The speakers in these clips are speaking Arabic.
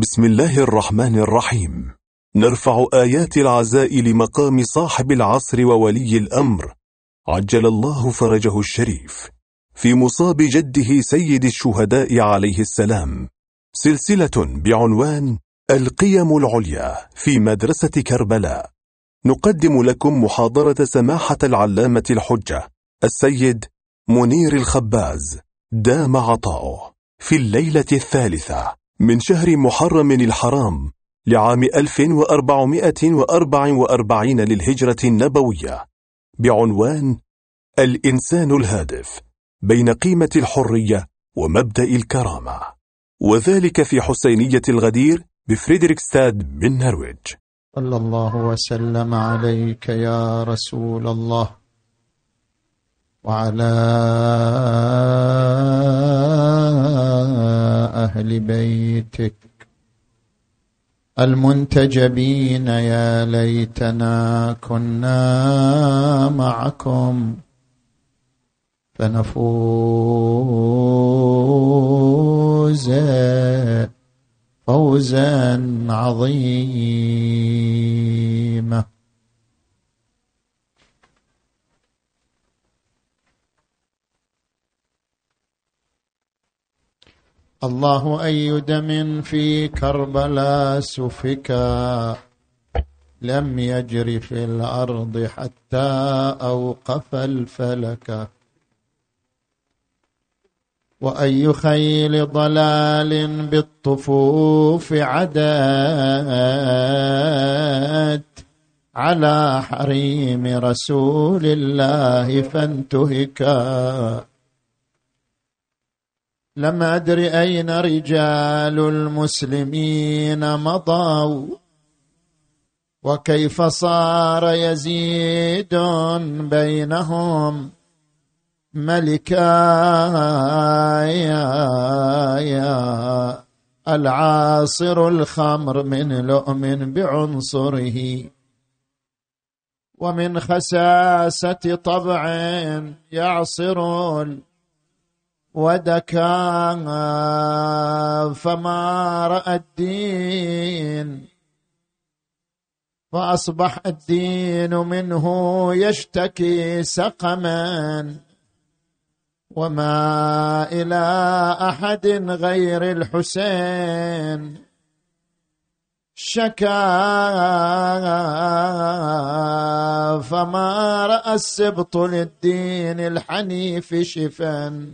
بسم الله الرحمن الرحيم. نرفع آيات العزاء لمقام صاحب العصر وولي الأمر. عجل الله فرجه الشريف. في مصاب جده سيد الشهداء عليه السلام. سلسلة بعنوان القيم العليا في مدرسة كربلاء. نقدم لكم محاضرة سماحة العلامة الحجة السيد منير الخباز دام عطاؤه في الليلة الثالثة. من شهر محرم الحرام لعام 1444 للهجرة النبوية بعنوان الإنسان الهادف بين قيمة الحرية ومبدأ الكرامة وذلك في حسينية الغدير بفريدريكستاد بالنرويج صلى الله وسلم عليك يا رسول الله وعلى أهل بيتك. المنتجبين يا ليتنا كنا معكم. فنفوز فوزا عظيما. الله أي دم في كربلاء سفكا لم يجر في الأرض حتى أوقف الفلك. وأي خيل ضلال بالطفوف عدات على حريم رسول الله فانتهكا. لم أدر أين رجال المسلمين مضوا وكيف صار يزيد بينهم ملكا يا يا العاصر الخمر من لؤم بعنصره ومن خساسة طبع يعصر ودكا فما رأى الدين. فأصبح الدين منه يشتكي سقما. وما إلى أحد غير الحسين. شكا فما رأى السبط للدين الحنيف شفا.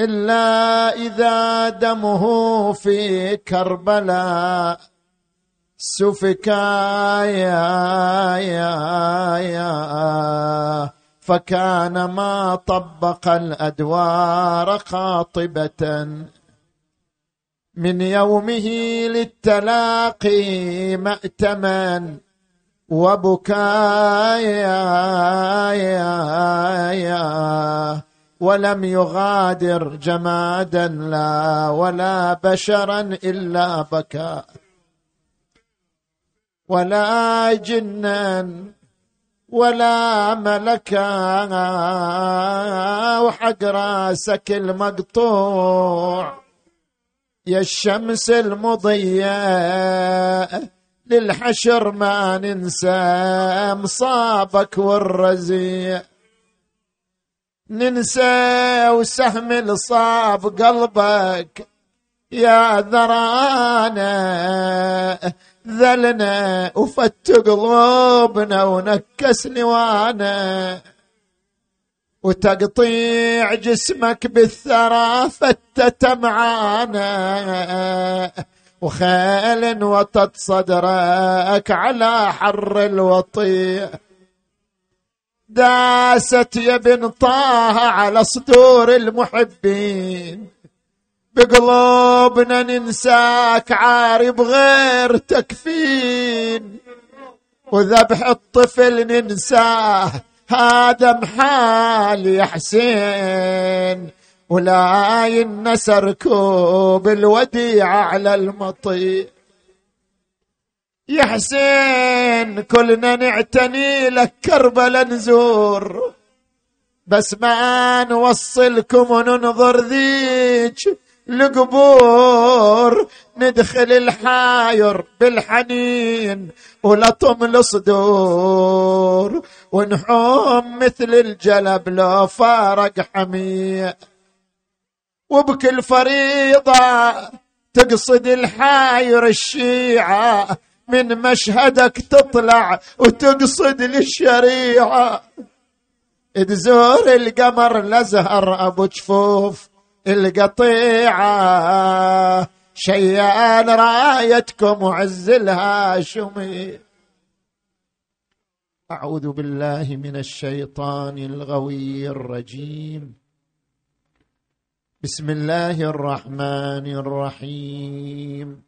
إلا إذا دمه في كربلاء. سفكا يا يا يا. فكان ما طبق الأدوار قاطبه من يومه للتلاقي مأتما. وبكايا ولم يغادر جمادا لا ولا بشرا إلا بكى. ولا جنا ولا ملكا. وحق راسك المقطوع. يا الشمس المضية للحشر ما ننسى. مصابك والرزيع. ننسى وسهم الصاب قلبك يا ذرانا ذلنا وفت قلوبنا ونكس نوانا. وتقطيع جسمك بالثرى فتت معانا. وخيل وطت صدرك على حر الوطيع. داست يا بن طه على صدور المحبين. بقلوبنا ننساك عاري بغير تكفين. وذبح الطفل ننساه هذا محال يا حسين. ولا ينسى ركوب الوديعة على المطي يا حسين كلنا نعتني لك كربلا نزور بس ما نوصلكم وننظر ذيك القبور ندخل الحاير بالحنين ولطم الصدور ونحوم مثل الجلب لو فارق حمية. وبكل فريضة تقصد الحاير الشيعة. من مشهدك تطلع وتقصد للشريعة. تزور القمر لزهر أبو جفوف القطيعة. شيان رايتكم وعز الهاشمي. أعوذ بالله من الشيطان الغوي الرجيم. بسم الله الرحمن الرحيم.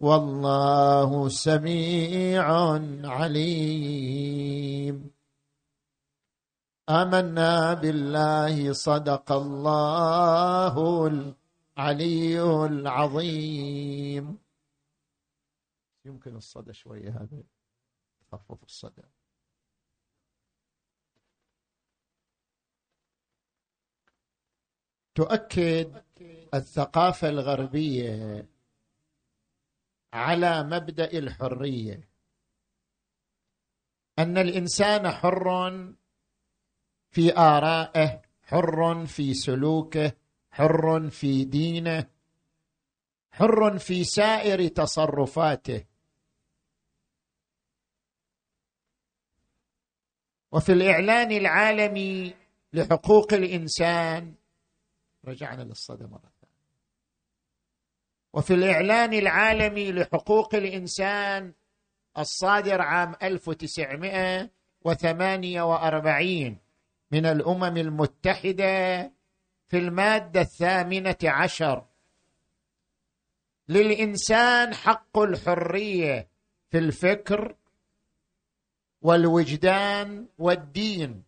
والله سميع عليم. آمنا بالله صدق الله العلي العظيم. يمكن الصدى شوية هذا تخفف الصدى. تؤكد الثقافة الغربية على مبدأ الحرية. أن الإنسان حر في آرائه حر في سلوكه حر في دينه حر في سائر تصرفاته. وفي الإعلان العالمي لحقوق الإنسان رجعنا ثانية وفي الإعلان العالمي لحقوق الإنسان الصادر عام 1948 من الأمم المتحدة في المادة الثامنة عشر. للإنسان حق الحرية في الفكر والوجدان والدين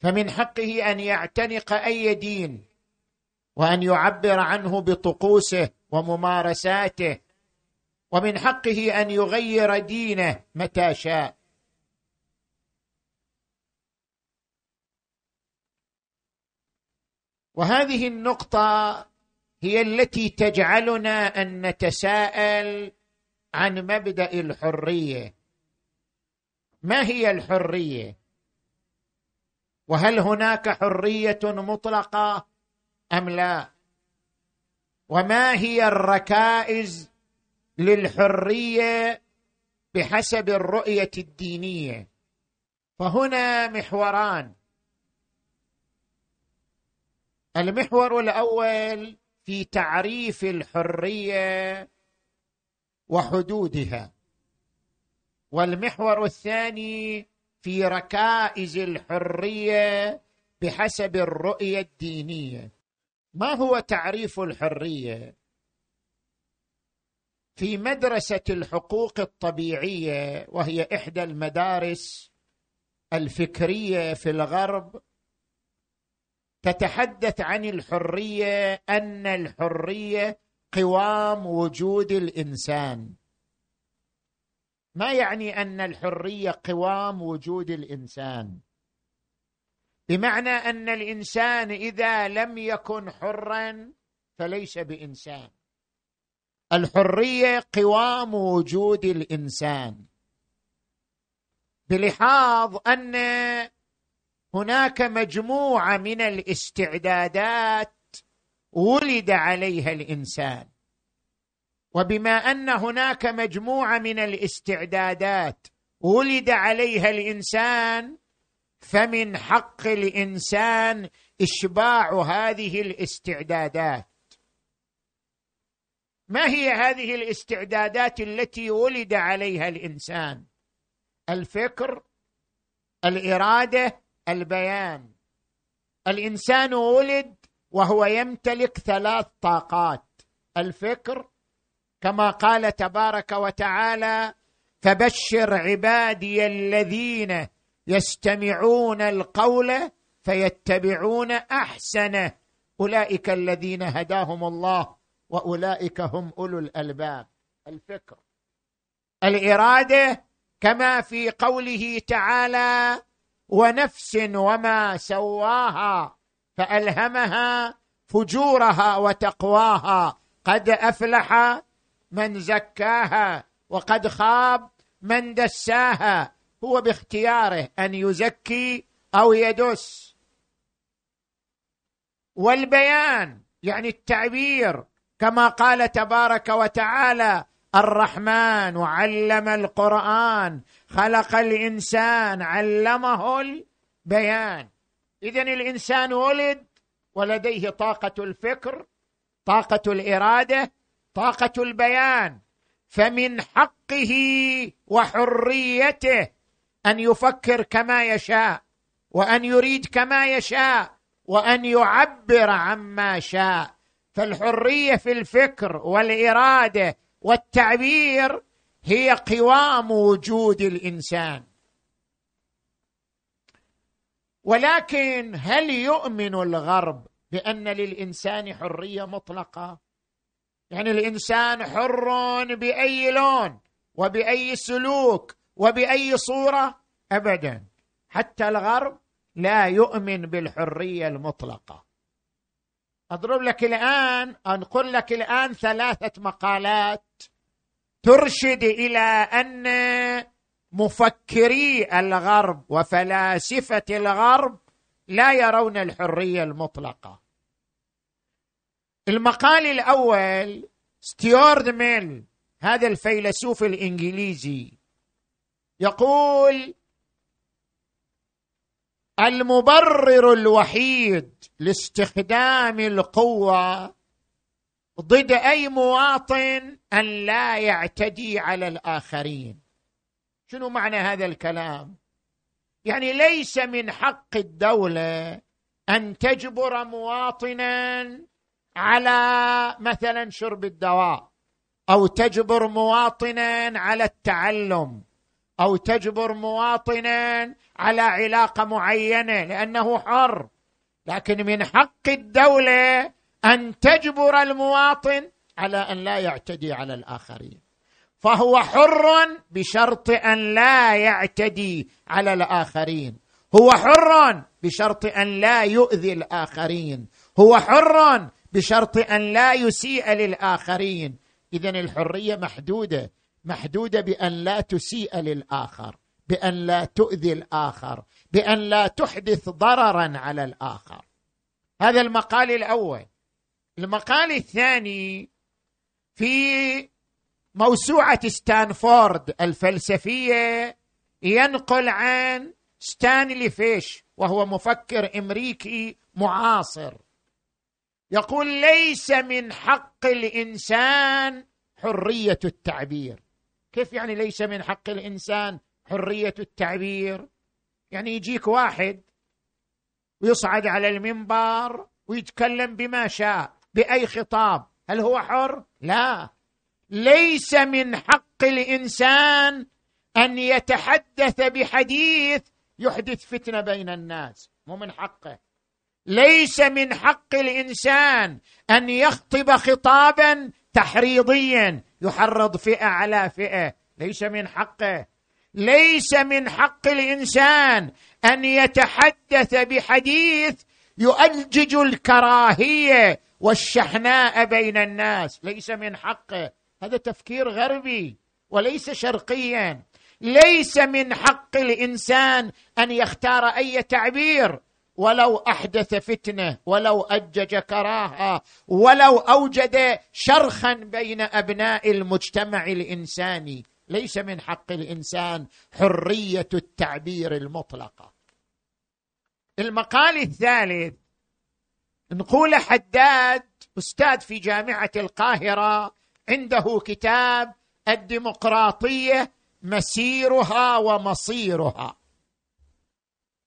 فمن حقه أن يعتنق أي دين وأن يعبر عنه بطقوسه وممارساته ومن حقه أن يغير دينه متى شاء. وهذه النقطة هي التي تجعلنا أن نتساءل عن مبدأ الحرية. ما هي الحرية؟ وهل هناك حرية مطلقة أم لا؟ وما هي الركائز للحرية بحسب الرؤية الدينية؟ فهنا محوران. المحور الأول في تعريف الحرية وحدودها والمحور الثاني في ركائز الحرية بحسب الرؤية الدينية. ما هو تعريف الحرية في مدرسة الحقوق الطبيعية وهي إحدى المدارس الفكرية في الغرب تتحدث عن الحرية أن الحرية قوام وجود الإنسان. ما يعني أن الحرية قوام وجود الإنسان؟ بمعنى أن الإنسان إذا لم يكن حرا فليس بإنسان. الحرية قوام وجود الإنسان. بلحاظ أن هناك مجموعة من الاستعدادات ولد عليها الإنسان. وبما أن هناك مجموعة من الاستعدادات ولد عليها الإنسان فمن حق الإنسان إشباع هذه الاستعدادات. ما هي هذه الاستعدادات التي ولد عليها الإنسان؟ الفكر الإرادة البيان. الإنسان ولد وهو يمتلك ثلاث طاقات. الفكر كما قال تبارك وتعالى فبشر عبادي الذين يستمعون القول فيتبعون أحسنه. أولئك الذين هداهم الله وأولئك هم أولو الألباب. الفكر الإرادة كما في قوله تعالى ونفس وما سواها فألهمها فجورها وتقواها. قد أفلح من زكاها وقد خاب من دساها هو باختياره أن يزكي أو يدس. والبيان يعني التعبير كما قال تبارك وتعالى الرحمن علم القرآن خلق الإنسان علمه البيان. اذا الإنسان ولد ولديه طاقة الفكر طاقة الإرادة طاقة البيان. فمن حقه وحريته أن يفكر كما يشاء وأن يريد كما يشاء وأن يعبر عما شاء. فالحرية في الفكر والإرادة والتعبير هي قوام وجود الإنسان. ولكن هل يؤمن الغرب بأن للإنسان حرية مطلقة؟ يعني الإنسان حر بأي لون وبأي سلوك وبأي صورة؟ ابدا. حتى الغرب لا يؤمن بالحرية المطلقة. أضرب لك الآن أنقل لك الآن ثلاثة مقالات ترشد إلى أن مفكري الغرب وفلاسفة الغرب لا يرون الحرية المطلقة. المقال الأول ستيورد ميل هذا الفيلسوف الإنجليزي يقول المبرر الوحيد لاستخدام القوة ضد أي مواطن أن لا يعتدي على الآخرين. شنو معنى هذا الكلام؟ يعني ليس من حق الدولة أن تجبر مواطنا على مثلا شرب الدواء أو تجبر مواطنا على التعلم. أو تجبر مواطنا على علاقة معينة لأنه حر. لكن من حق الدولة أن تجبر المواطن على أن لا يعتدي على الآخرين. فهو حر بشرط أن لا يعتدي على الآخرين. هو حر بشرط أن لا يؤذي الآخرين. هو حر بشرط أن لا يسيء للآخرين. اذا الحرية محدودة. محدودة بأن لا تسيء للآخر بأن لا تؤذي الآخر بأن لا تحدث ضررا على الآخر. هذا المقال الأول. المقال الثاني في موسوعة ستانفورد الفلسفية ينقل عن ستانلي فيش وهو مفكر أمريكي معاصر. يقول ليس من حق الإنسان حرية التعبير. كيف يعني ليس من حق الإنسان حرية التعبير؟ يعني يجيك واحد ويصعد على المنبر ويتكلم بما شاء بأي خطاب. هل هو حر؟ لا. ليس من حق الإنسان أن يتحدث بحديث يحدث فتنة بين الناس مو من حقه. ليس من حق الإنسان أن يخطب خطابا تحريضيا. يحرض فئة على فئة. ليس من حقه ليس من حق الإنسان أن يتحدث بحديث يؤجج الكراهية والشحناء بين الناس. ليس من حقه هذا تفكير غربي وليس شرقيا. ليس من حق الإنسان أن يختار أي تعبير. ولو أحدث فتنة ولو أجج كراهة ولو أوجد شرخا بين أبناء المجتمع الإنساني. ليس من حق الإنسان حرية التعبير المطلقة. المقال الثالث نقول حداد أستاذ في جامعة القاهرة عنده كتاب الديمقراطية مسيرها ومصيرها.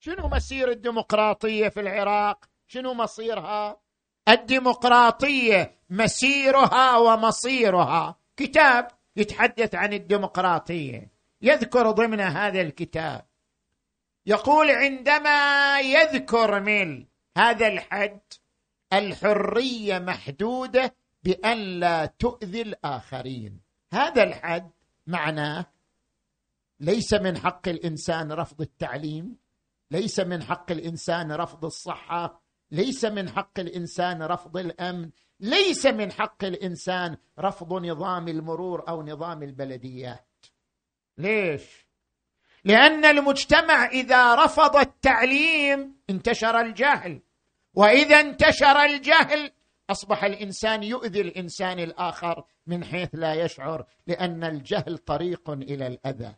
شنو مسير الديمقراطية في العراق؟ شنو مصيرها؟ الديمقراطية مسيرها ومصيرها. كتاب يتحدث عن الديمقراطية. يذكر ضمن هذا الكتاب. يقول عندما يذكر من هذا الحد الحرية محدودة بأن لا تؤذي الآخرين. هذا الحد معناه ليس من حق الإنسان رفض التعليم ليس من حق الإنسان رفض الصحة ليس من حق الإنسان رفض الأمن ليس من حق الإنسان رفض نظام المرور أو نظام البلديات. ليش؟ لأن المجتمع إذا رفض التعليم انتشر الجهل وإذا انتشر الجهل أصبح الإنسان يؤذي الإنسان الآخر من حيث لا يشعر لأن الجهل طريق إلى الأذى.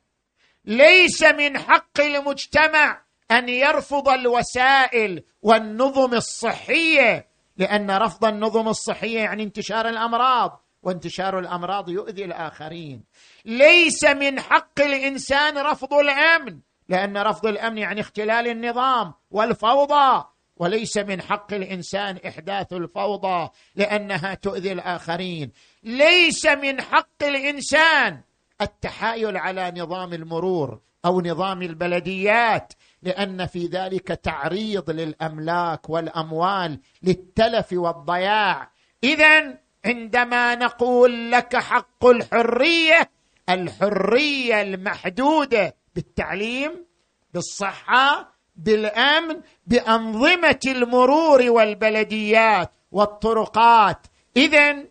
ليس من حق المجتمع أن يرفض الوسائل والنظم الصحية لأن رفض النظم الصحية يعني انتشار الأمراض وانتشار الأمراض يؤذي الآخرين. ليس من حق الإنسان رفض الأمن لأن رفض الأمن يعني اختلال النظام والفوضى. وليس من حق الإنسان إحداث الفوضى لأنها تؤذي الآخرين. ليس من حق الإنسان التحايل على نظام المرور أو نظام البلديات لأن في ذلك تعريض للأملاك والأموال للتلف والضياع. اذا عندما نقول لك حق الحرية الحرية المحدودة بالتعليم بالصحة بالأمن بأنظمة المرور والبلديات والطرقات. اذا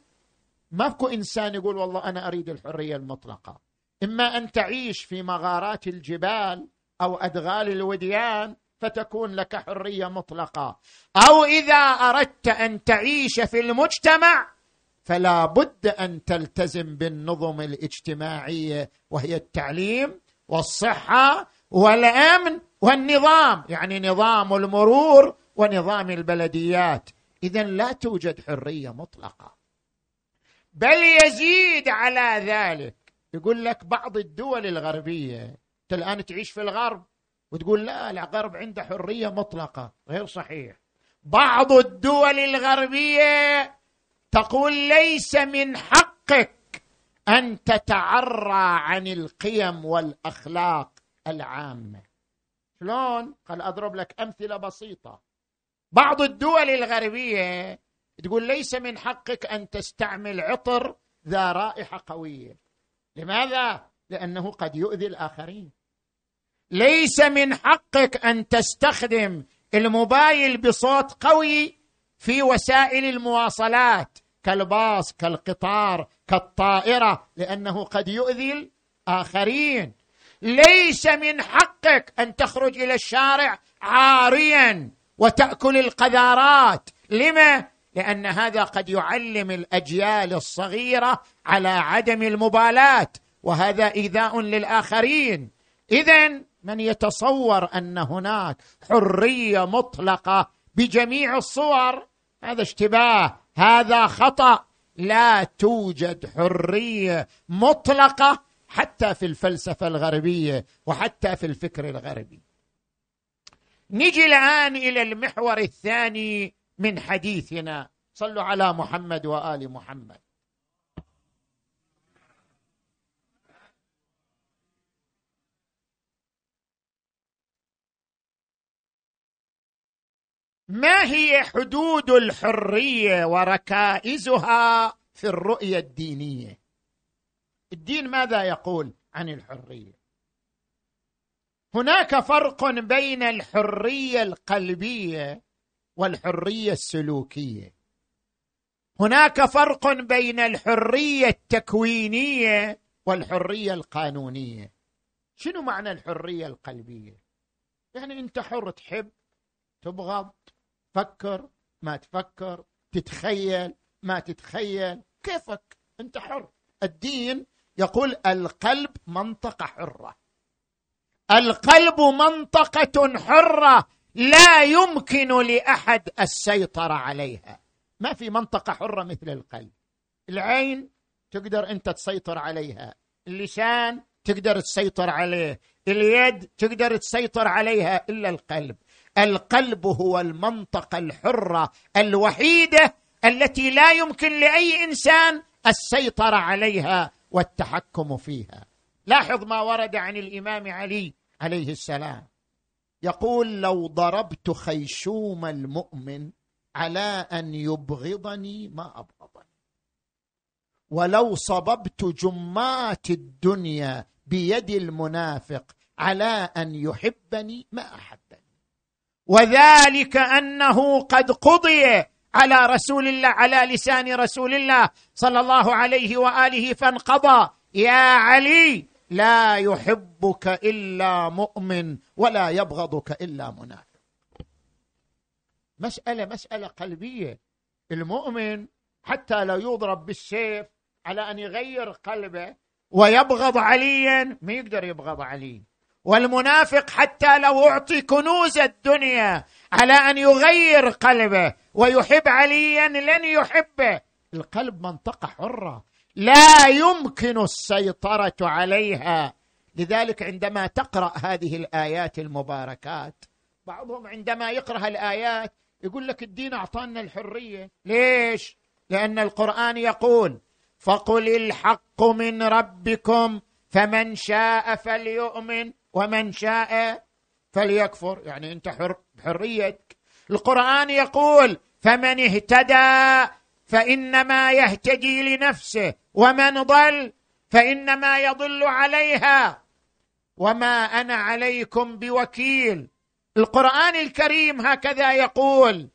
ماكو إنسان يقول والله أنا أريد الحرية المطلقة. إما أن تعيش في مغارات الجبال أو أدغال الوديان فتكون لك حرية مطلقة. أو إذا أردت أن تعيش في المجتمع فلا بد أن تلتزم بالنظم الاجتماعية وهي التعليم والصحة والأمن والنظام يعني نظام المرور ونظام البلديات. اذا لا توجد حرية مطلقة. بل يزيد على ذلك. يقول لك بعض الدول الغربية أنت الآن تعيش في الغرب وتقول لا الغرب عنده حرية مطلقة غير صحيح. بعض الدول الغربية تقول ليس من حقك أن تتعرى عن القيم والأخلاق العامة. شلون؟ قال أضرب لك أمثلة بسيطة. بعض الدول الغربية تقول ليس من حقك أن تستعمل عطر ذا رائحة قوية. لماذا؟ لأنه قد يؤذي الآخرين. ليس من حقك أن تستخدم الموبايل بصوت قوي في وسائل المواصلات كالباص كالقطار كالطائرة لأنه قد يؤذي الآخرين. ليس من حقك أن تخرج إلى الشارع عاريا وتأكل القذارات. لما؟ لأن هذا قد يعلم الأجيال الصغيرة على عدم المبالاة. وهذا إيذاء للآخرين. اذا من يتصور أن هناك حرية مطلقة بجميع الصور هذا اشتباه هذا خطأ. لا توجد حرية مطلقة حتى في الفلسفة الغربية وحتى في الفكر الغربي. نجي الآن إلى المحور الثاني من حديثنا. صلوا على محمد وآل محمد. ما هي حدود الحرية وركائزها في الرؤية الدينية؟ الدين ماذا يقول عن الحرية؟ هناك فرق بين الحرية القلبية والحرية السلوكية. هناك فرق بين الحرية التكوينية والحرية القانونية. شنو معنى الحرية القلبية؟ يعني أنت حر تحب تبغض تفكر ما تفكر تتخيل ما تتخيل. كيفك؟ أنت حر. الدين يقول القلب منطقة حرة. القلب منطقة حرة لا يمكن لأحد السيطرة عليها. ما في منطقة حرة مثل القلب. العين تقدر أنت تسيطر عليها. اللسان تقدر تسيطر عليه. اليد تقدر تسيطر عليها إلا القلب. القلب هو المنطقة الحره الوحيدة التي لا يمكن لأي إنسان السيطرة عليها والتحكم فيها. لاحظ ما ورد عن الإمام علي عليه السلام. يقول لو ضربت خيشوم المؤمن على أن يبغضني ما أبغضني. ولو صببت جمات الدنيا بيد المنافق على أن يحبني ما أحبني. وذلك أنه قد قضي على رسول الله على لسان رسول الله صلى الله عليه وآله فانقضى. يا علي لا يحبك إلا مؤمن ولا يبغضك إلا منافق. مسألة مسألة قلبية. المؤمن حتى لا يضرب بالسيف على أن يغير قلبه ويبغض عليا ما يقدر يبغض علي والمنافق حتى لو أعطي كنوز الدنيا على أن يغير قلبه ويحب عليا لن يحبه. القلب منطقة حرة. لا يمكن السيطرة عليها. لذلك عندما تقرأ هذه الآيات المباركات بعضهم عندما يقرأ الآيات يقول لك الدين أعطانا الحرية. ليش؟ لأن القرآن يقول فقل الحق من ربكم فمن شاء فليؤمن. ومن شاء فليكفر. يعني أنت حر بحريتك. القرآن يقول فمن اهتدى فإنما يهتدي لنفسه ومن ضل فإنما يضل عليها. وما أنا عليكم بوكيل. القرآن الكريم هكذا يقول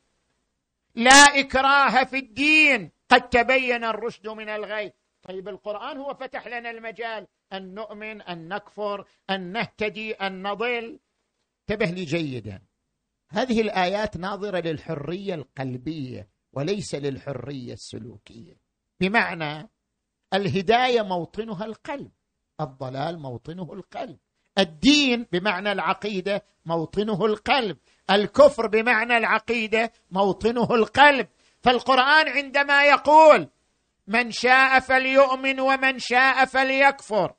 لا إكراه في الدين. قد تبين الرشد من الغي. طيب القرآن هو فتح لنا المجال. أن نؤمن أن نكفر أن نهتدي أن نضل. انتبه لي جيدا. هذه الآيات ناظرة للحرية القلبية وليس للحرية السلوكية. بمعنى الهداية موطنها القلب الضلال موطنه القلب. الدين بمعنى العقيدة موطنه القلب. الكفر بمعنى العقيدة موطنه القلب. فالقرآن عندما يقول من شاء فليؤمن ومن شاء فليكفر.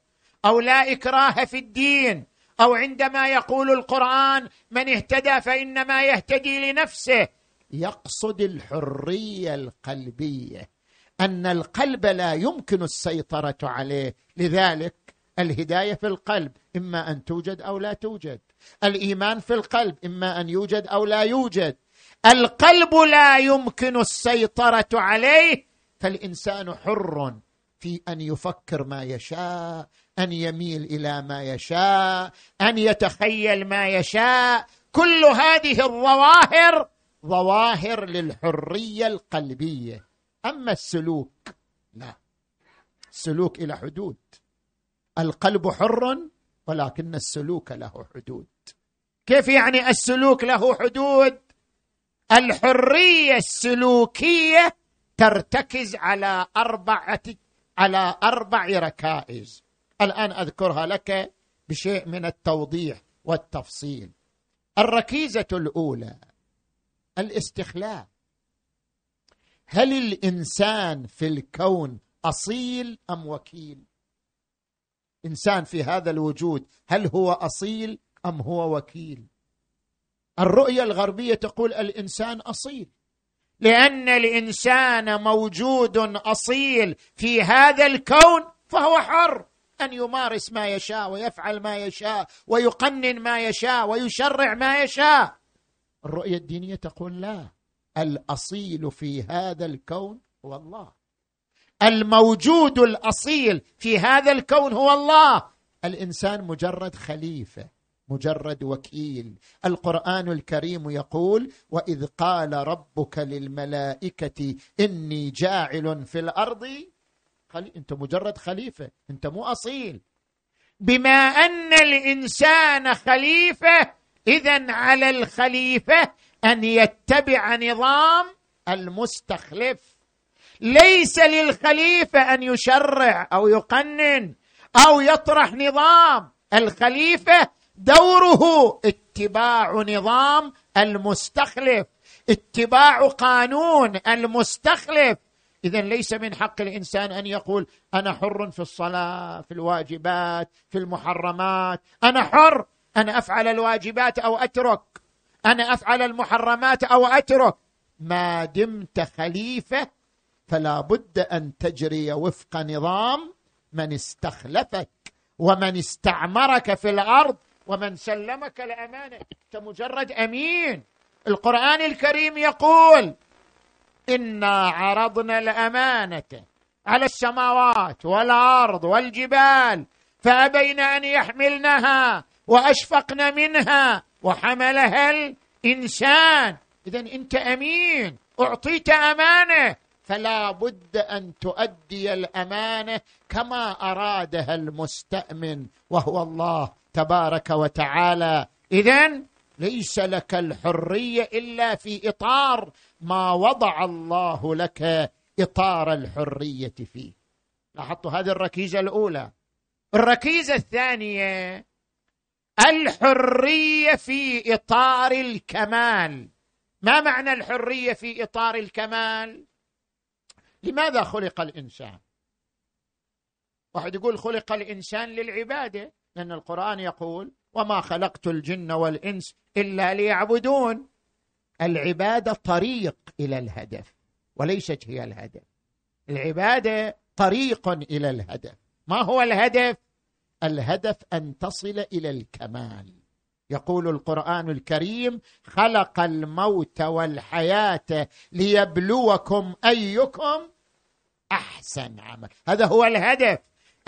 أو لا إكراه في الدين أو عندما يقول القرآن من اهتدى فإنما يهتدي لنفسه. يقصد الحرية القلبية أن القلب لا يمكن السيطرة عليه. لذلك الهداية في القلب إما أن توجد أو لا توجد. الإيمان في القلب إما أن يوجد أو لا يوجد. القلب لا يمكن السيطرة عليه فالإنسان حر في أن يفكر ما يشاء أن يميل إلى ما يشاء أن يتخيل ما يشاء. كل هذه الظواهر ظواهر للحرية القلبية. أما السلوك لا. السلوك إلى حدود. القلب حر ولكن السلوك له حدود. كيف يعني السلوك له حدود؟ الحرية السلوكية ترتكز على أربعة على أربع ركائز. الآن أذكرها لك بشيء من التوضيح والتفصيل. الركيزة الأولى الاستخلاف هل الإنسان في الكون أصيل أم وكيل؟ إنسان في هذا الوجود هل هو أصيل أم هو وكيل؟ الرؤية الغربية تقول الإنسان أصيل لأن الإنسان موجود أصيل في هذا الكون فهو حر. أن يمارس ما يشاء ويفعل ما يشاء ويقنن ما يشاء ويشرع ما يشاء. الرؤية الدينية تقول لا. الأصيل في هذا الكون هو الله. الموجود الأصيل في هذا الكون هو الله. الإنسان مجرد خليفة مجرد وكيل. القرآن الكريم يقول وإذ قال ربك للملائكة إني جاعل في الأرض خلي... انت مجرد خليفة انت مو أصيل. بما أن الإنسان خليفة اذا على الخليفة أن يتبع نظام المستخلف. ليس للخليفة أن يشرع أو يقنن أو يطرح نظام. الخليفة دوره اتباع نظام المستخلف اتباع قانون المستخلف. اذا ليس من حق الإنسان أن يقول أنا حر في الصلاة في الواجبات في المحرمات. أنا حر أنا أفعل الواجبات أو أترك. أنا أفعل المحرمات أو أترك. ما دمت خليفة فلا بد أن تجري وفق نظام من استخلفك ومن استعمرك في الأرض ومن سلمك الامانه أنت مجرد أمين. القرآن الكريم يقول انا عرضنا الامانه على السماوات والارض والجبال فابين ان يحملنها واشفقن منها وحملها الانسان. اذا انت امين اعطيت امانه فلا بد ان تؤدي الامانه كما ارادها المستامن وهو الله تبارك وتعالى. اذا ليس لك الحريه الا في اطار ما وضع الله لك إطار الحرية فيه. لاحظتوا هذه الركيزة الأولى. الركيزة الثانية الحرية في إطار الكمال. ما معنى الحرية في إطار الكمال؟ لماذا خلق الإنسان؟ واحد يقول خلق الإنسان للعبادة لأن القرآن يقول وما خلقت الجن والإنس إلا ليعبدون. العبادة طريق إلى الهدف وليست هي الهدف. العبادة طريق إلى الهدف. ما هو الهدف؟ الهدف أن تصل إلى الكمال. يقول القرآن الكريم خلق الموت والحياة ليبلوكم أيكم أحسن عمل. هذا هو الهدف.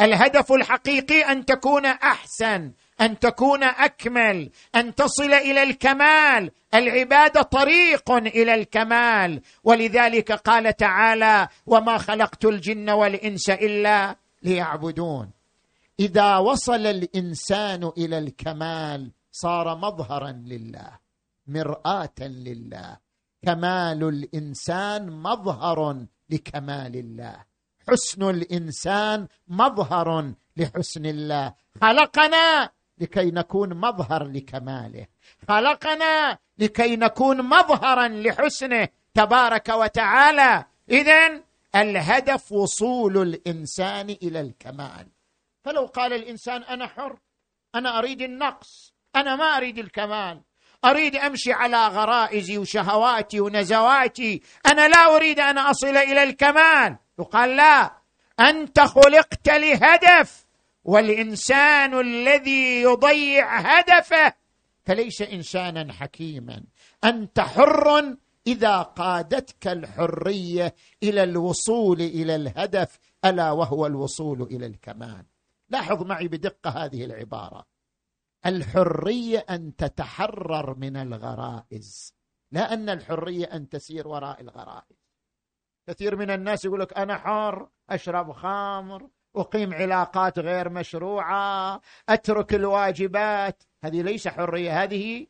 الهدف الحقيقي أن تكون أحسن. أن تكون أكمل أن تصل إلى الكمال. العبادة طريق إلى الكمال. ولذلك قال تعالى وما خلقت الجن والإنس إلا ليعبدون. إذا وصل الإنسان إلى الكمال صار مظهرا لله مرآة لله. كمال الإنسان مظهر لكمال الله. حسن الإنسان مظهر لحسن الله. خلقنا لكي نكون مظهر لكماله. خلقنا لكي نكون مظهرا لحسنه تبارك وتعالى. اذا الهدف وصول الإنسان إلى الكمال. فلو قال الإنسان أنا حر أنا أريد النقص أنا ما أريد الكمال. أريد أمشي على غرائزي وشهواتي ونزواتي. أنا لا أريد أن أصل إلى الكمال. يقال لا. أنت خلقت لهدف. والإنسان الذي يضيع هدفه فليس إنسانا حكيما. أنت حر إذا قادتك الحرية إلى الوصول إلى الهدف ألا وهو الوصول إلى الكمال. لاحظ معي بدقة هذه العبارة. الحرية أن تتحرر من الغرائز لا أن الحرية أن تسير وراء الغرائز. كثير من الناس يقول لك أنا حر أشرب خمر أقيم علاقات غير مشروعة أترك الواجبات. هذه ليس حرية هذه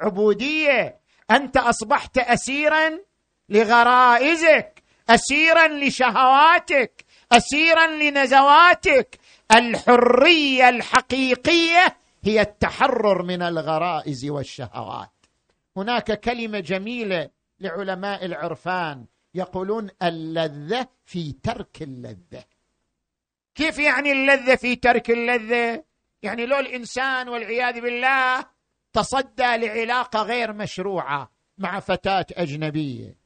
عبودية. أنت أصبحت اسيرا لغرائزك اسيرا لشهواتك اسيرا لنزواتك. الحرية الحقيقية هي التحرر من الغرائز والشهوات. هناك كلمة جميلة لعلماء العرفان يقولون اللذة في ترك اللذة. كيف يعني اللذة في ترك اللذة؟ يعني لو الإنسان والعياذ بالله تصدى لعلاقة غير مشروعة مع فتاة أجنبية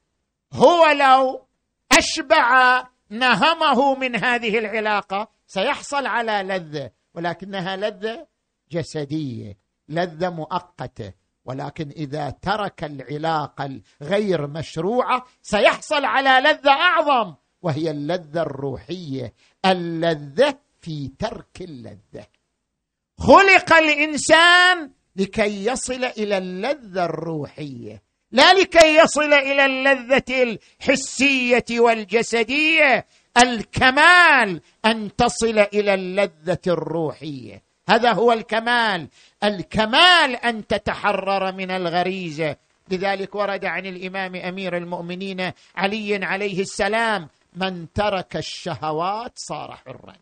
هو لو أشبع نهمه من هذه العلاقة سيحصل على لذة ولكنها لذة جسدية لذة مؤقتة ولكن إذا ترك العلاقة الغير مشروعة سيحصل على لذة أعظم. وهي اللذة الروحية اللذة في ترك اللذة. خلق الإنسان لكي يصل إلى اللذة الروحية لا لكي يصل إلى اللذة الحسية والجسدية الكمال أن تصل إلى اللذة الروحية. هذا هو الكمال. الكمال أن تتحرر من الغريزة. لذلك ورد عن الإمام أمير المؤمنين علي عليه السلام من ترك الشهوات صار حرا.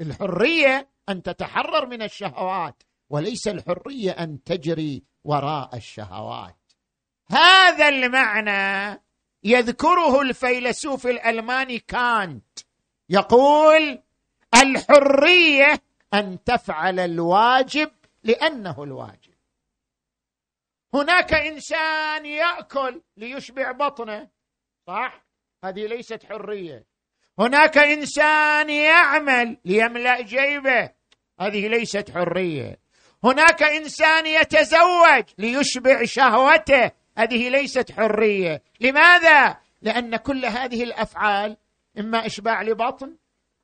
الحرية أن تتحرر من الشهوات وليس الحرية أن تجري وراء الشهوات. هذا المعنى يذكره الفيلسوف الألماني كانت. يقول الحرية أن تفعل الواجب لأنه الواجب. هناك إنسان يأكل ليشبع بطنه صح؟ هذه ليست حرية. هناك إنسان يعمل ليملأ جيبه. هذه ليست حرية. هناك إنسان يتزوج ليشبع شهوته. هذه ليست حرية. لماذا؟ لأن كل هذه الأفعال إما إشباع لبطن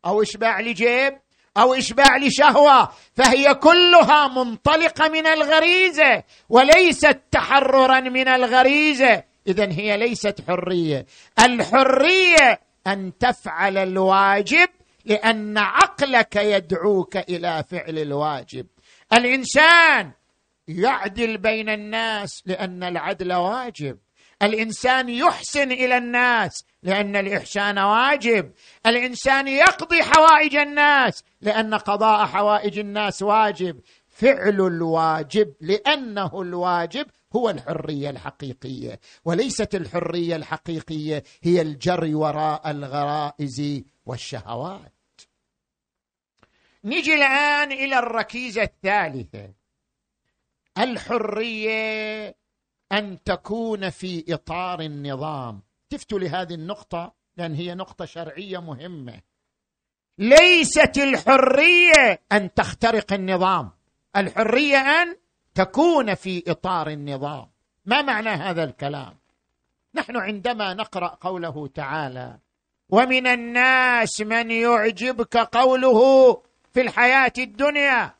أو إشباع لجيب أو إشباع لشهوة فهي كلها منطلقة من الغريزة وليست تحررا من الغريزة. اذا هي ليست حرية. الحرية أن تفعل الواجب لأن عقلك يدعوك إلى فعل الواجب. الإنسان يعدل بين الناس لأن العدل واجب. الإنسان يحسن إلى الناس لأن الإحسان واجب. الإنسان يقضي حوائج الناس لأن قضاء حوائج الناس واجب. فعل الواجب لأنه الواجب هو الحرية الحقيقية وليست الحرية الحقيقية هي الجري وراء الغرائز والشهوات. نجي الآن إلى الركيزة الثالثة. الحرية أن تكون في إطار النظام. تفتوا لهذه النقطة لأن هي نقطة شرعية مهمة. ليست الحرية أن تخترق النظام. الحرية أن تكون في إطار النظام. ما معنى هذا الكلام؟ نحن عندما نقرأ قوله تعالى ومن الناس من يعجبك قوله في الحياة الدنيا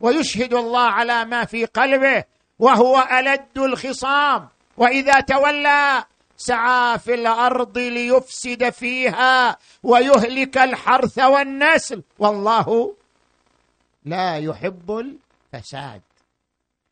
ويشهد الله على ما في قلبه وهو ألد الخصام وإذا تولى سعى في الأرض ليفسد فيها ويهلك الحرث والنسل. والله لا يحب الفساد.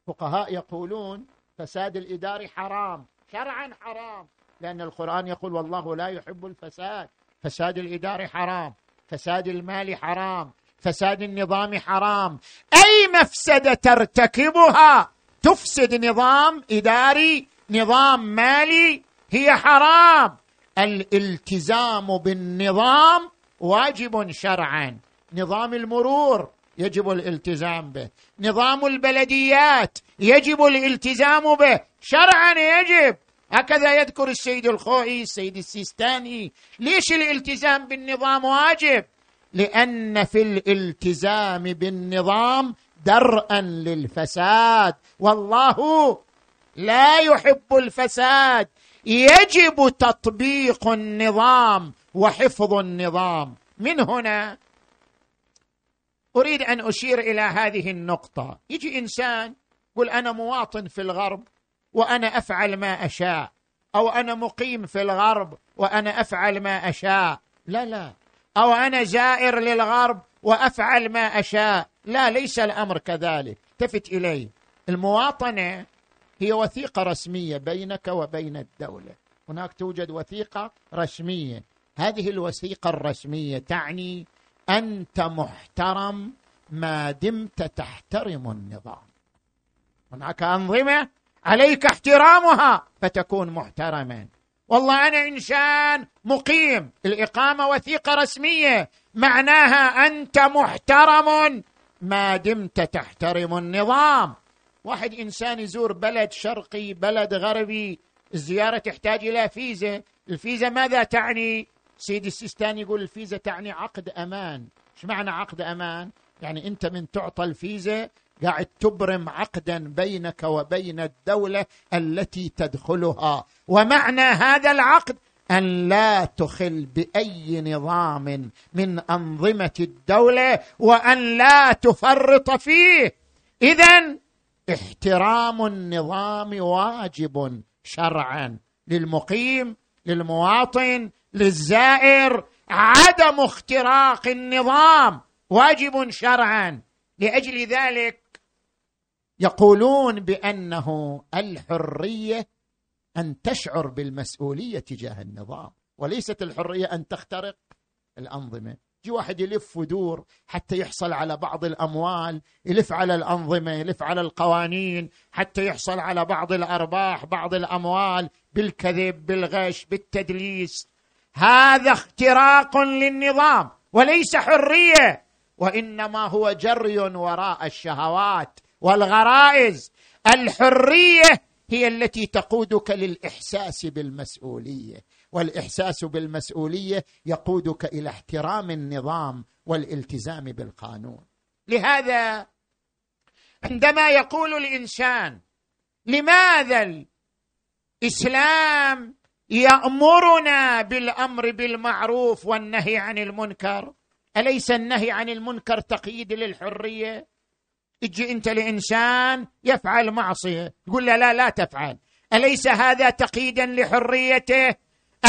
فقهاء يقولون فساد الإداري حرام شرعا حرام لأن القرآن يقول والله لا يحب الفساد. فساد الإداري حرام فساد المال حرام فساد النظام حرام. أي مفسدة ترتكبها؟ تفسد نظام إداري نظام مالي هي حرام. الالتزام بالنظام واجب شرعا. نظام المرور يجب الالتزام به. نظام البلديات يجب الالتزام به. شرعا يجب. هكذا يذكر السيد الخوئي السيد السيستاني. ليش الالتزام بالنظام واجب؟ لأن في الالتزام بالنظام درءا للفساد. والله لا يحب الفساد. يجب تطبيق النظام وحفظ النظام. من هنا أريد أن أشير إلى هذه النقطة. يجي إنسان يقول أنا مواطن في الغرب وأنا أفعل ما أشاء أو أنا مقيم في الغرب وأنا أفعل ما أشاء. لا لا. أو أنا زائر للغرب وأفعل ما أشاء. لا ليس الأمر كذلك. التفت الي المواطنة هي وثيقة رسمية بينك وبين الدولة. هناك توجد وثيقة رسمية. هذه الوثيقة الرسمية تعني أنت محترم ما دمت تحترم النظام. هناك أنظمة عليك احترامها فتكون محترما. والله أنا إنسان مقيم. الإقامة وثيقة رسمية. معناها أنت محترم ما دمت تحترم النظام. واحد إنسان يزور بلد شرقي بلد غربي الزياره تحتاج إلى فيزا. الفيزا ماذا تعني؟ سيدي السيستاني يقول الفيزا تعني عقد أمان. إيش معنى عقد أمان؟ يعني أنت من تعطى الفيزا قاعد تبرم عقدا بينك وبين الدولة التي تدخلها. ومعنى هذا العقد أن لا تخل بأي نظام من أنظمة الدولة وأن لا تفرط فيه. اذا احترام النظام واجب شرعا للمقيم للمواطن للزائر عدم اختراق النظام. واجب شرعا. لأجل ذلك يقولون بأنه الحرية أن تشعر بالمسؤولية تجاه النظام وليست الحرية أن تخترق الأنظمة. يجي واحد يلف ودور حتى يحصل على بعض الأموال يلف على الأنظمة يلف على القوانين حتى يحصل على بعض الأرباح بعض الأموال بالكذب بالغش بالتدليس. هذا اختراق للنظام وليس حرية وإنما هو جري وراء الشهوات والغرائز. الحرية هي التي تقودك للإحساس بالمسؤولية والإحساس بالمسؤولية يقودك إلى احترام النظام والالتزام بالقانون. لهذا عندما يقول الإنسان لماذا الإسلام يأمرنا بالأمر بالمعروف والنهي عن المنكر. أليس النهي عن المنكر تقييد للحرية؟ أجي انت لإنسان يفعل معصية. تقول له لا لا تفعل. أليس هذا تقييدا لحريته؟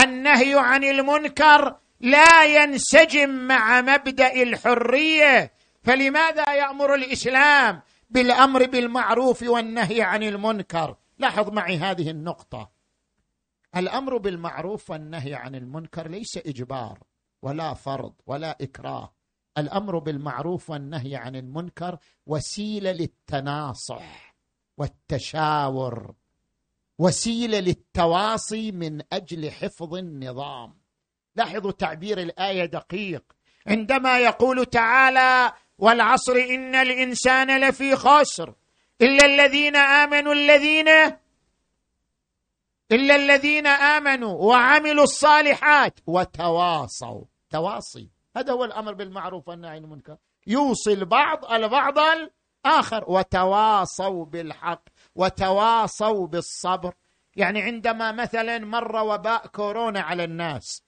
النهي عن المنكر لا ينسجم مع مبدأ الحرية. فلماذا يأمر الإسلام بالأمر بالمعروف والنهي عن المنكر؟ لاحظ معي هذه النقطة. الأمر بالمعروف والنهي عن المنكر ليس إجبار ولا فرض ولا إكراه. الأمر بالمعروف والنهي عن المنكر وسيلة للتناصح والتشاور وسيلة للتواصي من أجل حفظ النظام. لاحظوا تعبير الآية دقيق. عندما يقول تعالى والعصر إن الإنسان لفي خسر إلا الذين آمنوا الذين إلا الذين آمنوا وعملوا الصالحات وتواصوا. تواصي. هذا هو الأمر بالمعروف والنهي عن المنكر. يوصي البعض البعض الآخر. وتواصوا بالحق. وتواصوا بالصبر. يعني عندما مثلا مر وباء كورونا على الناس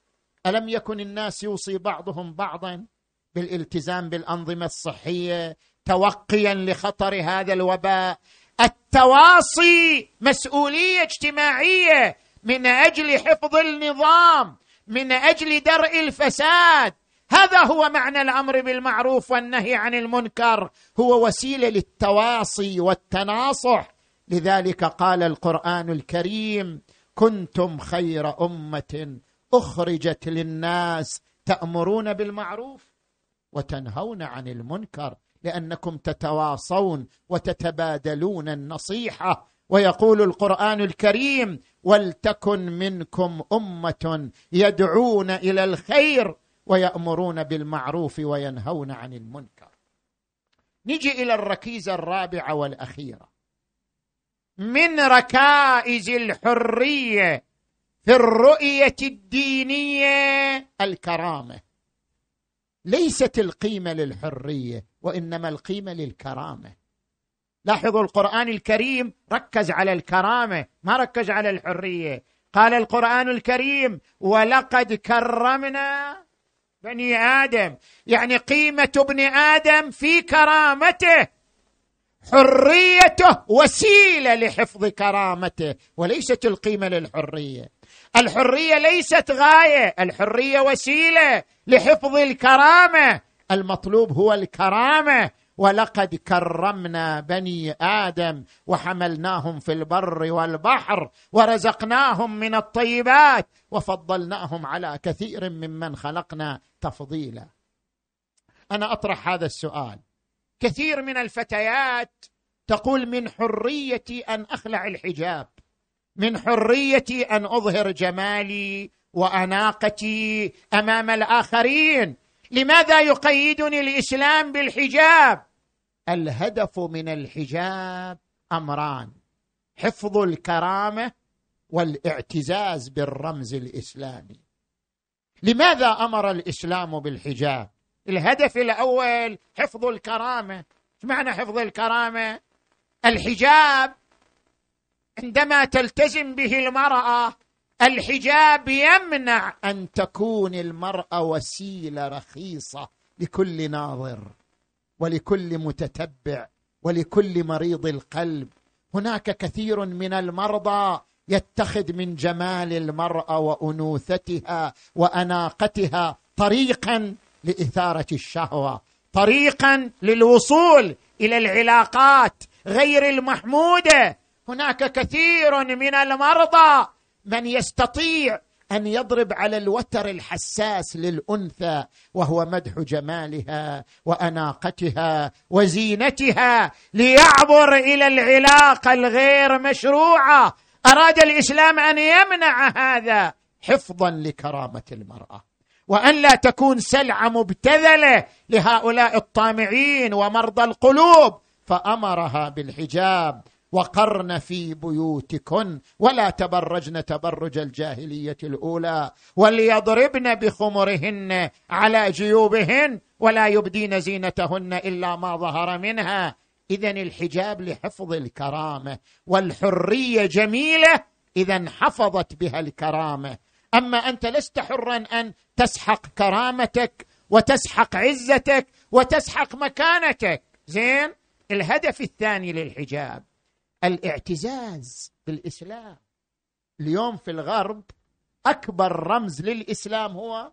ألم يكن الناس يوصي بعضهم بعضا؟ بالالتزام بالأنظمة الصحية توقيا لخطر هذا الوباء. التواصي مسؤولية اجتماعية من أجل حفظ النظام من أجل درء الفساد. هذا هو معنى الأمر بالمعروف والنهي عن المنكر هو وسيلة للتواصي والتناصح. لذلك قال القرآن الكريم كنتم خير أمة أخرجت للناس تأمرون بالمعروف وتنهون عن المنكر. لأنكم تتواصون وتتبادلون النصيحة. ويقول القرآن الكريم ولتكن منكم أمة يدعون إلى الخير ويأمرون بالمعروف وينهون عن المنكر. نجي إلى الركيزة الرابعة والأخيرة. من ركائز الحرية في الرؤية الدينية الكرامة. ليست القيمة للحرية وإنما القيمة للكرامة. لاحظوا القرآن الكريم ركز على الكرامة ما ركز على الحرية. قال القرآن الكريم ولقد كرمنا بني آدم. يعني قيمة ابن آدم في كرامته حريته وسيلة لحفظ كرامته وليست القيمة للحرية. الحرية ليست غاية الحرية وسيلة لحفظ الكرامة. المطلوب هو الكرامة. ولقد كرمنا بني آدم وحملناهم في البر والبحر ورزقناهم من الطيبات وفضلناهم على كثير ممن خلقنا تفضيلا. أنا أطرح هذا السؤال. كثير من الفتيات تقول من حريتي أن أخلع الحجاب من حريتي أن أظهر جمالي وأناقتي أمام الآخرين. لماذا يقيدني الإسلام بالحجاب؟ الهدف من الحجاب أمران حفظ الكرامة والاعتزاز بالرمز الإسلامي. لماذا أمر الإسلام بالحجاب؟ الهدف الأول حفظ الكرامة. إيش معنى حفظ الكرامة؟ الحجاب عندما تلتزم به المرأة الحجاب يمنع أن تكون المرأة وسيلة رخيصة لكل ناظر ولكل متتبع ولكل مريض القلب. هناك كثير من المرضى يتخذ من جمال المرأة وأنوثتها وأناقتها طريقا لإثارة الشهوة طريقا للوصول إلى العلاقات غير المحمودة. هناك كثير من المرضى من يستطيع أن يضرب على الوتر الحساس للأنثى وهو مدح جمالها وأناقتها وزينتها ليعبر إلى العلاقه الغير مشروعة. أراد الإسلام أن يمنع هذا حفظا لكرامة المرأة. وأن لا تكون سلعة مبتذلة لهؤلاء الطامعين ومرضى القلوب. فأمرها بالحجاب وقرن في بيوتكن ولا تبرجن تبرج الجاهلية الأولى وليضربن بخمرهن على جيوبهن ولا يبدين زينتهن إلا ما ظهر منها. اذا الحجاب لحفظ الكرامة والحرية جميلة إذا حفظت بها الكرامة. أما أنت لست حرا أن تسحق كرامتك وتسحق عزتك وتسحق مكانتك. زين الهدف الثاني للحجاب. الاعتزاز بالإسلام. اليوم في الغرب أكبر رمز للإسلام هو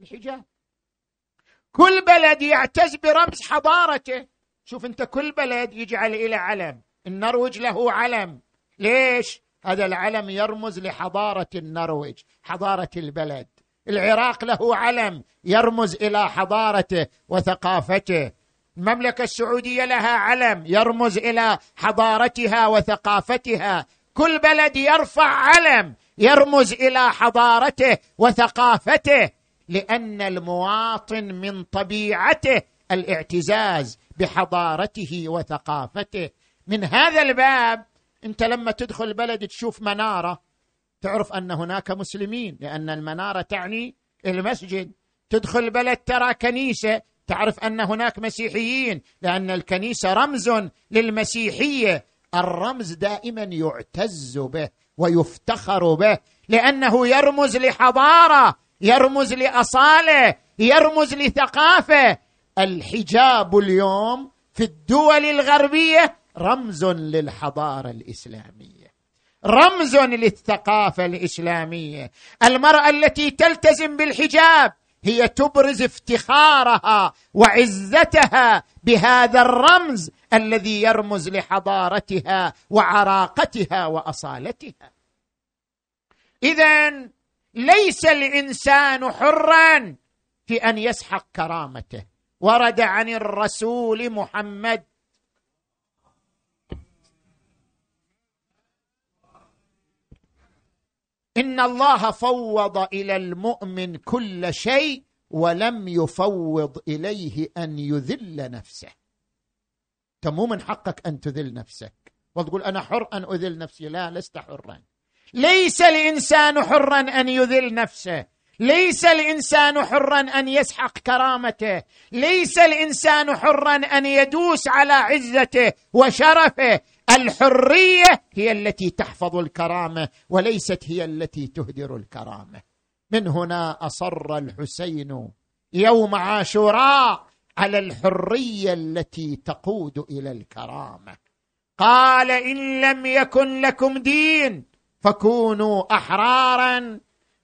الحجاب. كل بلد يعتز برمز حضارته. شوف أنت كل بلد يجعل إلى علم. النرويج له علم. ليش؟ هذا العلم يرمز لحضارة النرويج حضارة البلد. العراق له علم يرمز إلى حضارته وثقافته. المملكة السعودية لها علم يرمز إلى حضارتها وثقافتها. كل بلد يرفع علم يرمز إلى حضارته وثقافته لأن المواطن من طبيعته الاعتزاز بحضارته وثقافته. من هذا الباب أنت لما تدخل بلد تشوف منارة تعرف أن هناك مسلمين لأن المنارة تعني المسجد. تدخل بلد ترى كنيسة تعرف أن هناك مسيحيين لأن الكنيسة رمز للمسيحية. الرمز دائما يعتز به ويفتخر به لأنه يرمز لحضارة يرمز لأصالة يرمز لثقافة. الحجاب اليوم في الدول الغربية رمز للحضارة الإسلامية رمز للثقافة الإسلامية. المرأة التي تلتزم بالحجاب هي تبرز افتخارها وعزتها بهذا الرمز الذي يرمز لحضارتها وعراقتها وأصالتها. اذا ليس الإنسان حرا في أن يسحق كرامته. ورد عن الرسول محمد إن الله فوض إلى المؤمن كل شيء ولم يفوض إليه أن يذل نفسه. أنت مو من حقك أن تذل نفسك. وتقول أنا حر أن أذل نفسي. لا لست حرا. ليس الإنسان حرا أن يذل نفسه. ليس الإنسان حرا أن يسحق كرامته. ليس الإنسان حرا أن يدوس على عزته وشرفه. الحرية هي التي تحفظ الكرامة وليست هي التي تهدر الكرامة. من هنا أصر الحسين يوم عاشوراء على الحرية التي تقود إلى الكرامة. قال إن لم يكن لكم دين فكونوا أحرارا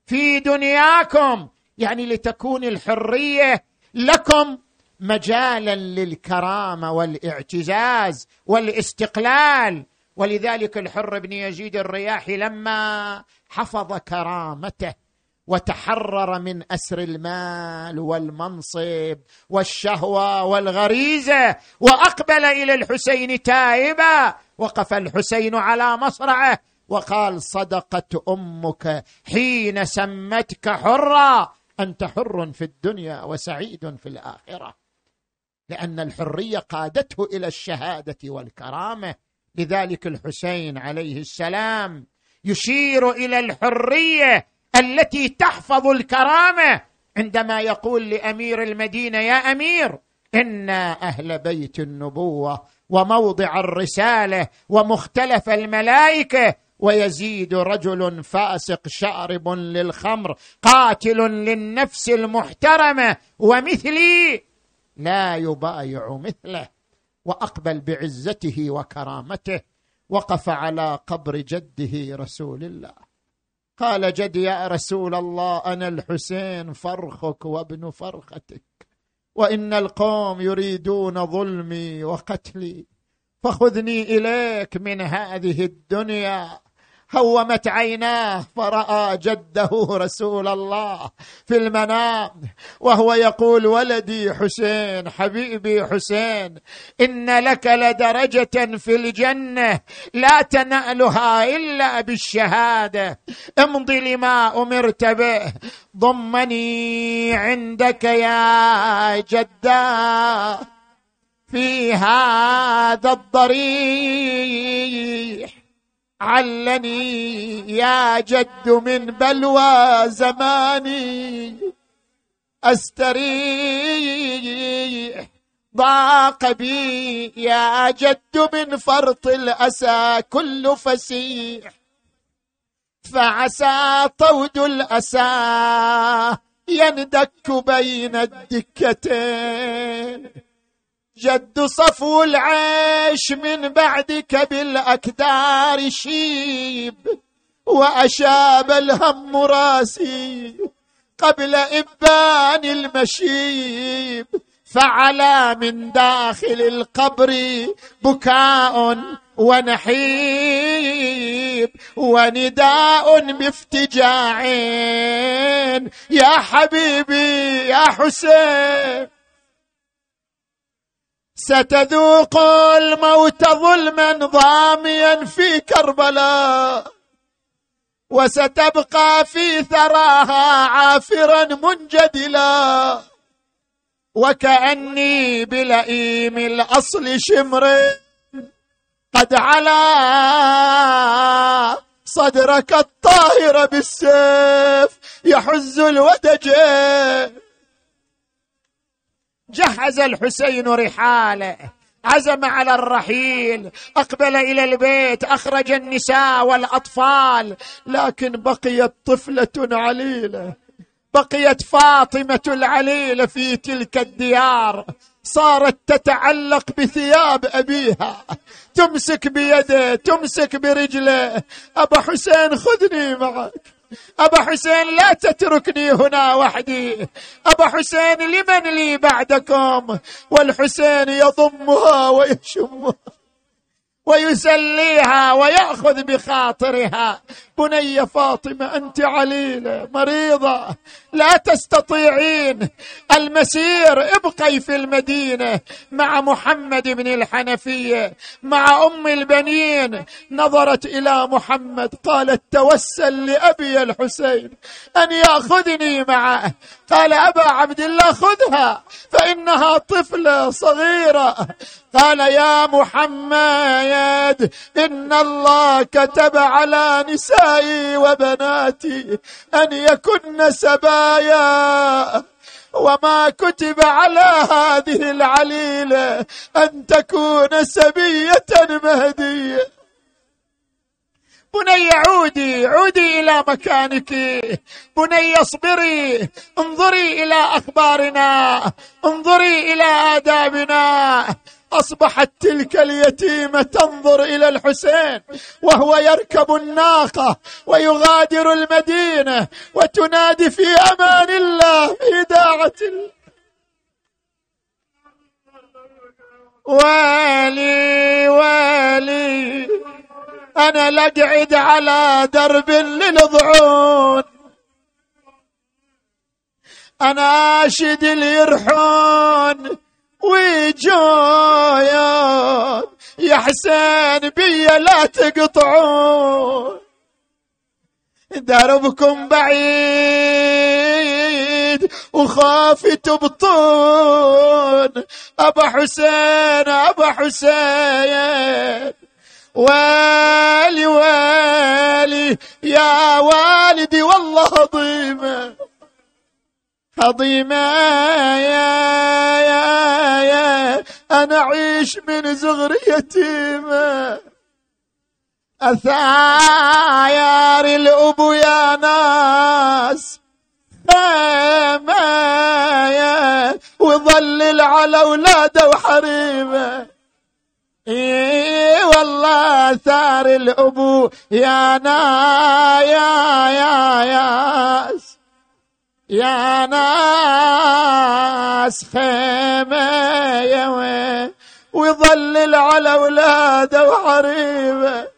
في دنياكم. يعني لتكون الحرية لكم مجالا للكرامة والاعتزاز والاستقلال. ولذلك الحر بن يزيد الرياحي لما حفظ كرامته وتحرر من أسر المال والمنصب والشهوة والغريزة وأقبل إلى الحسين تائبا. وقف الحسين على مصرعه وقال صدقت أمك حين سمتك حرا. أنت حر في الدنيا وسعيد في الآخرة. لأن الحرية قادته إلى الشهادة والكرامة. لذلك الحسين عليه السلام يشير إلى الحرية التي تحفظ الكرامة. عندما يقول لأمير المدينة يا أمير إنا أهل بيت النبوة وموضع الرسالة ومختلف الملائكة. ويزيد رجل فاسق شارب للخمر قاتل للنفس المحترمة ومثلي لا يبايع مثله وأقبل بعزته وكرامته وقف على قبر جده رسول الله. قال جد يا رسول الله أنا الحسين فرخك وابن فرختك وإن القوم يريدون ظلمي وقتلي فخذني إليك من هذه الدنيا. هومت عيناه فرأى جده رسول الله في المنام وهو يقول ولدي حسين حبيبي حسين إن لك لدرجة في الجنة لا تنألها إلا بالشهادة امضي لما أمرت به ضمني عندك يا جدا في هذا الضريح. علني يا جد من بلوى زماني. أستريح ضاق بي يا جد من فرط الأسى كل فسيح. فعسى طود الأسى يندك بين الدكتين. جد صفو العيش من بعدك بالأكدار شيب وأشاب الهم راسي قبل إبان المشيب. فعلى من داخل القبر بكاء ونحيب ونداء بافتجاع. يا حبيبي يا حسين ستذوق الموت ظلما ضاميا في كربلاء وستبقى في ثراها عافرا منجدلا. وكأني بلئيم الأصل شمر قد علا صدرك الطاهر بالسيف يحز الودجين. جهز الحسين رحاله عزم على الرحيل أقبل إلى البيت أخرج النساء والأطفال لكن بقيت طفلة عليلة بقيت فاطمة العليلة في تلك الديار صارت تتعلق بثياب أبيها تمسك بيده تمسك برجله أبا حسين خذني معك. أبا حسين لا تتركني هنا وحدي. أبا حسين لمن لي بعدكم؟ والحسين يضمها ويشمها ويسليها ويأخذ بخاطرها. بني فاطمة أنت عليله مريضة لا تستطيعين. المسير ابقي في المدينة مع محمد بن الحنفية مع أم البنين. نظرت إلى محمد قالت توسل لأبي الحسين أن يأخذني معه. قال أبا عبد الله خذها فإنها طفلة صغيرة. قال يا محمد إن الله كتب على نسائي وبناتي أن يكن سبايا وما كتب على هذه العليلة أن تكون سبية مهديه بني عودي عودي إلى مكانك. بني اصبري انظري إلى أخبارنا انظري إلى آدابنا. أصبحت تلك اليتيمه تنظر إلى الحسين وهو يركب الناقة ويغادر المدينة وتنادي في أمان الله في داعه والي والي أنا لقعد على درب للضعون أنا آشد اليرحون وجويان يا حسين بي لا تقطعون. دربكم بعيد وخافي تبطون. أبا حسين أبا حسين. والي والي يا والدي والله ضيمه عظيمة يا يا يا أنا أعيش من زغر يتيمة أثاير الأبو يا ناس. يا وظلل على أولاده وحريمه إي والله ثار الابو يا نا يا يا يا. يا ناس خيمة يا ويظلل على اولاده وحريمة.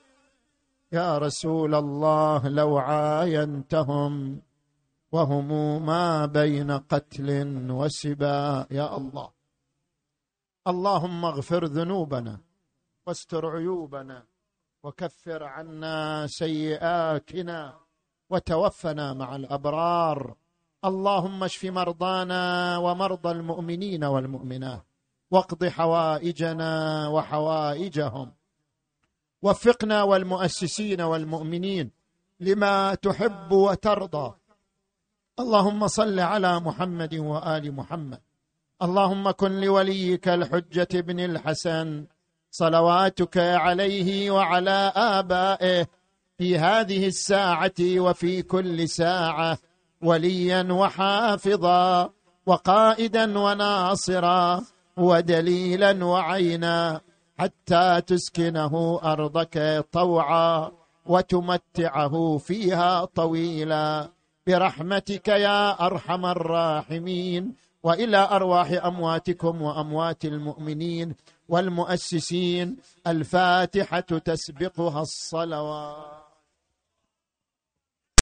يا رسول الله لو عاينتهم وهم ما بين قتل وسباء. يا الله. اللهم اغفر ذنوبنا واستر عيوبنا وكفر عنا سيئاتنا وتوفنا مع الأبرار. اللهم اشف مرضانا ومرضى المؤمنين والمؤمنات واقض حوائجنا وحوائجهم وفقنا والمؤسسين والمؤمنين لما تحب وترضى اللهم صل على محمد وآل محمد اللهم كن لوليك الحجة بن الحسن صلواتك عليه وعلى آبائه في هذه الساعة وفي كل ساعة وليا وحافظا وقائدا وناصرا ودليلا وعينا حتى تسكنه أرضك طوعا وتمتعه فيها طويلا برحمتك يا أرحم الراحمين وإلى أرواح أمواتكم وأموات المؤمنين والمؤسسين الفاتحة تسبقها الصلوات.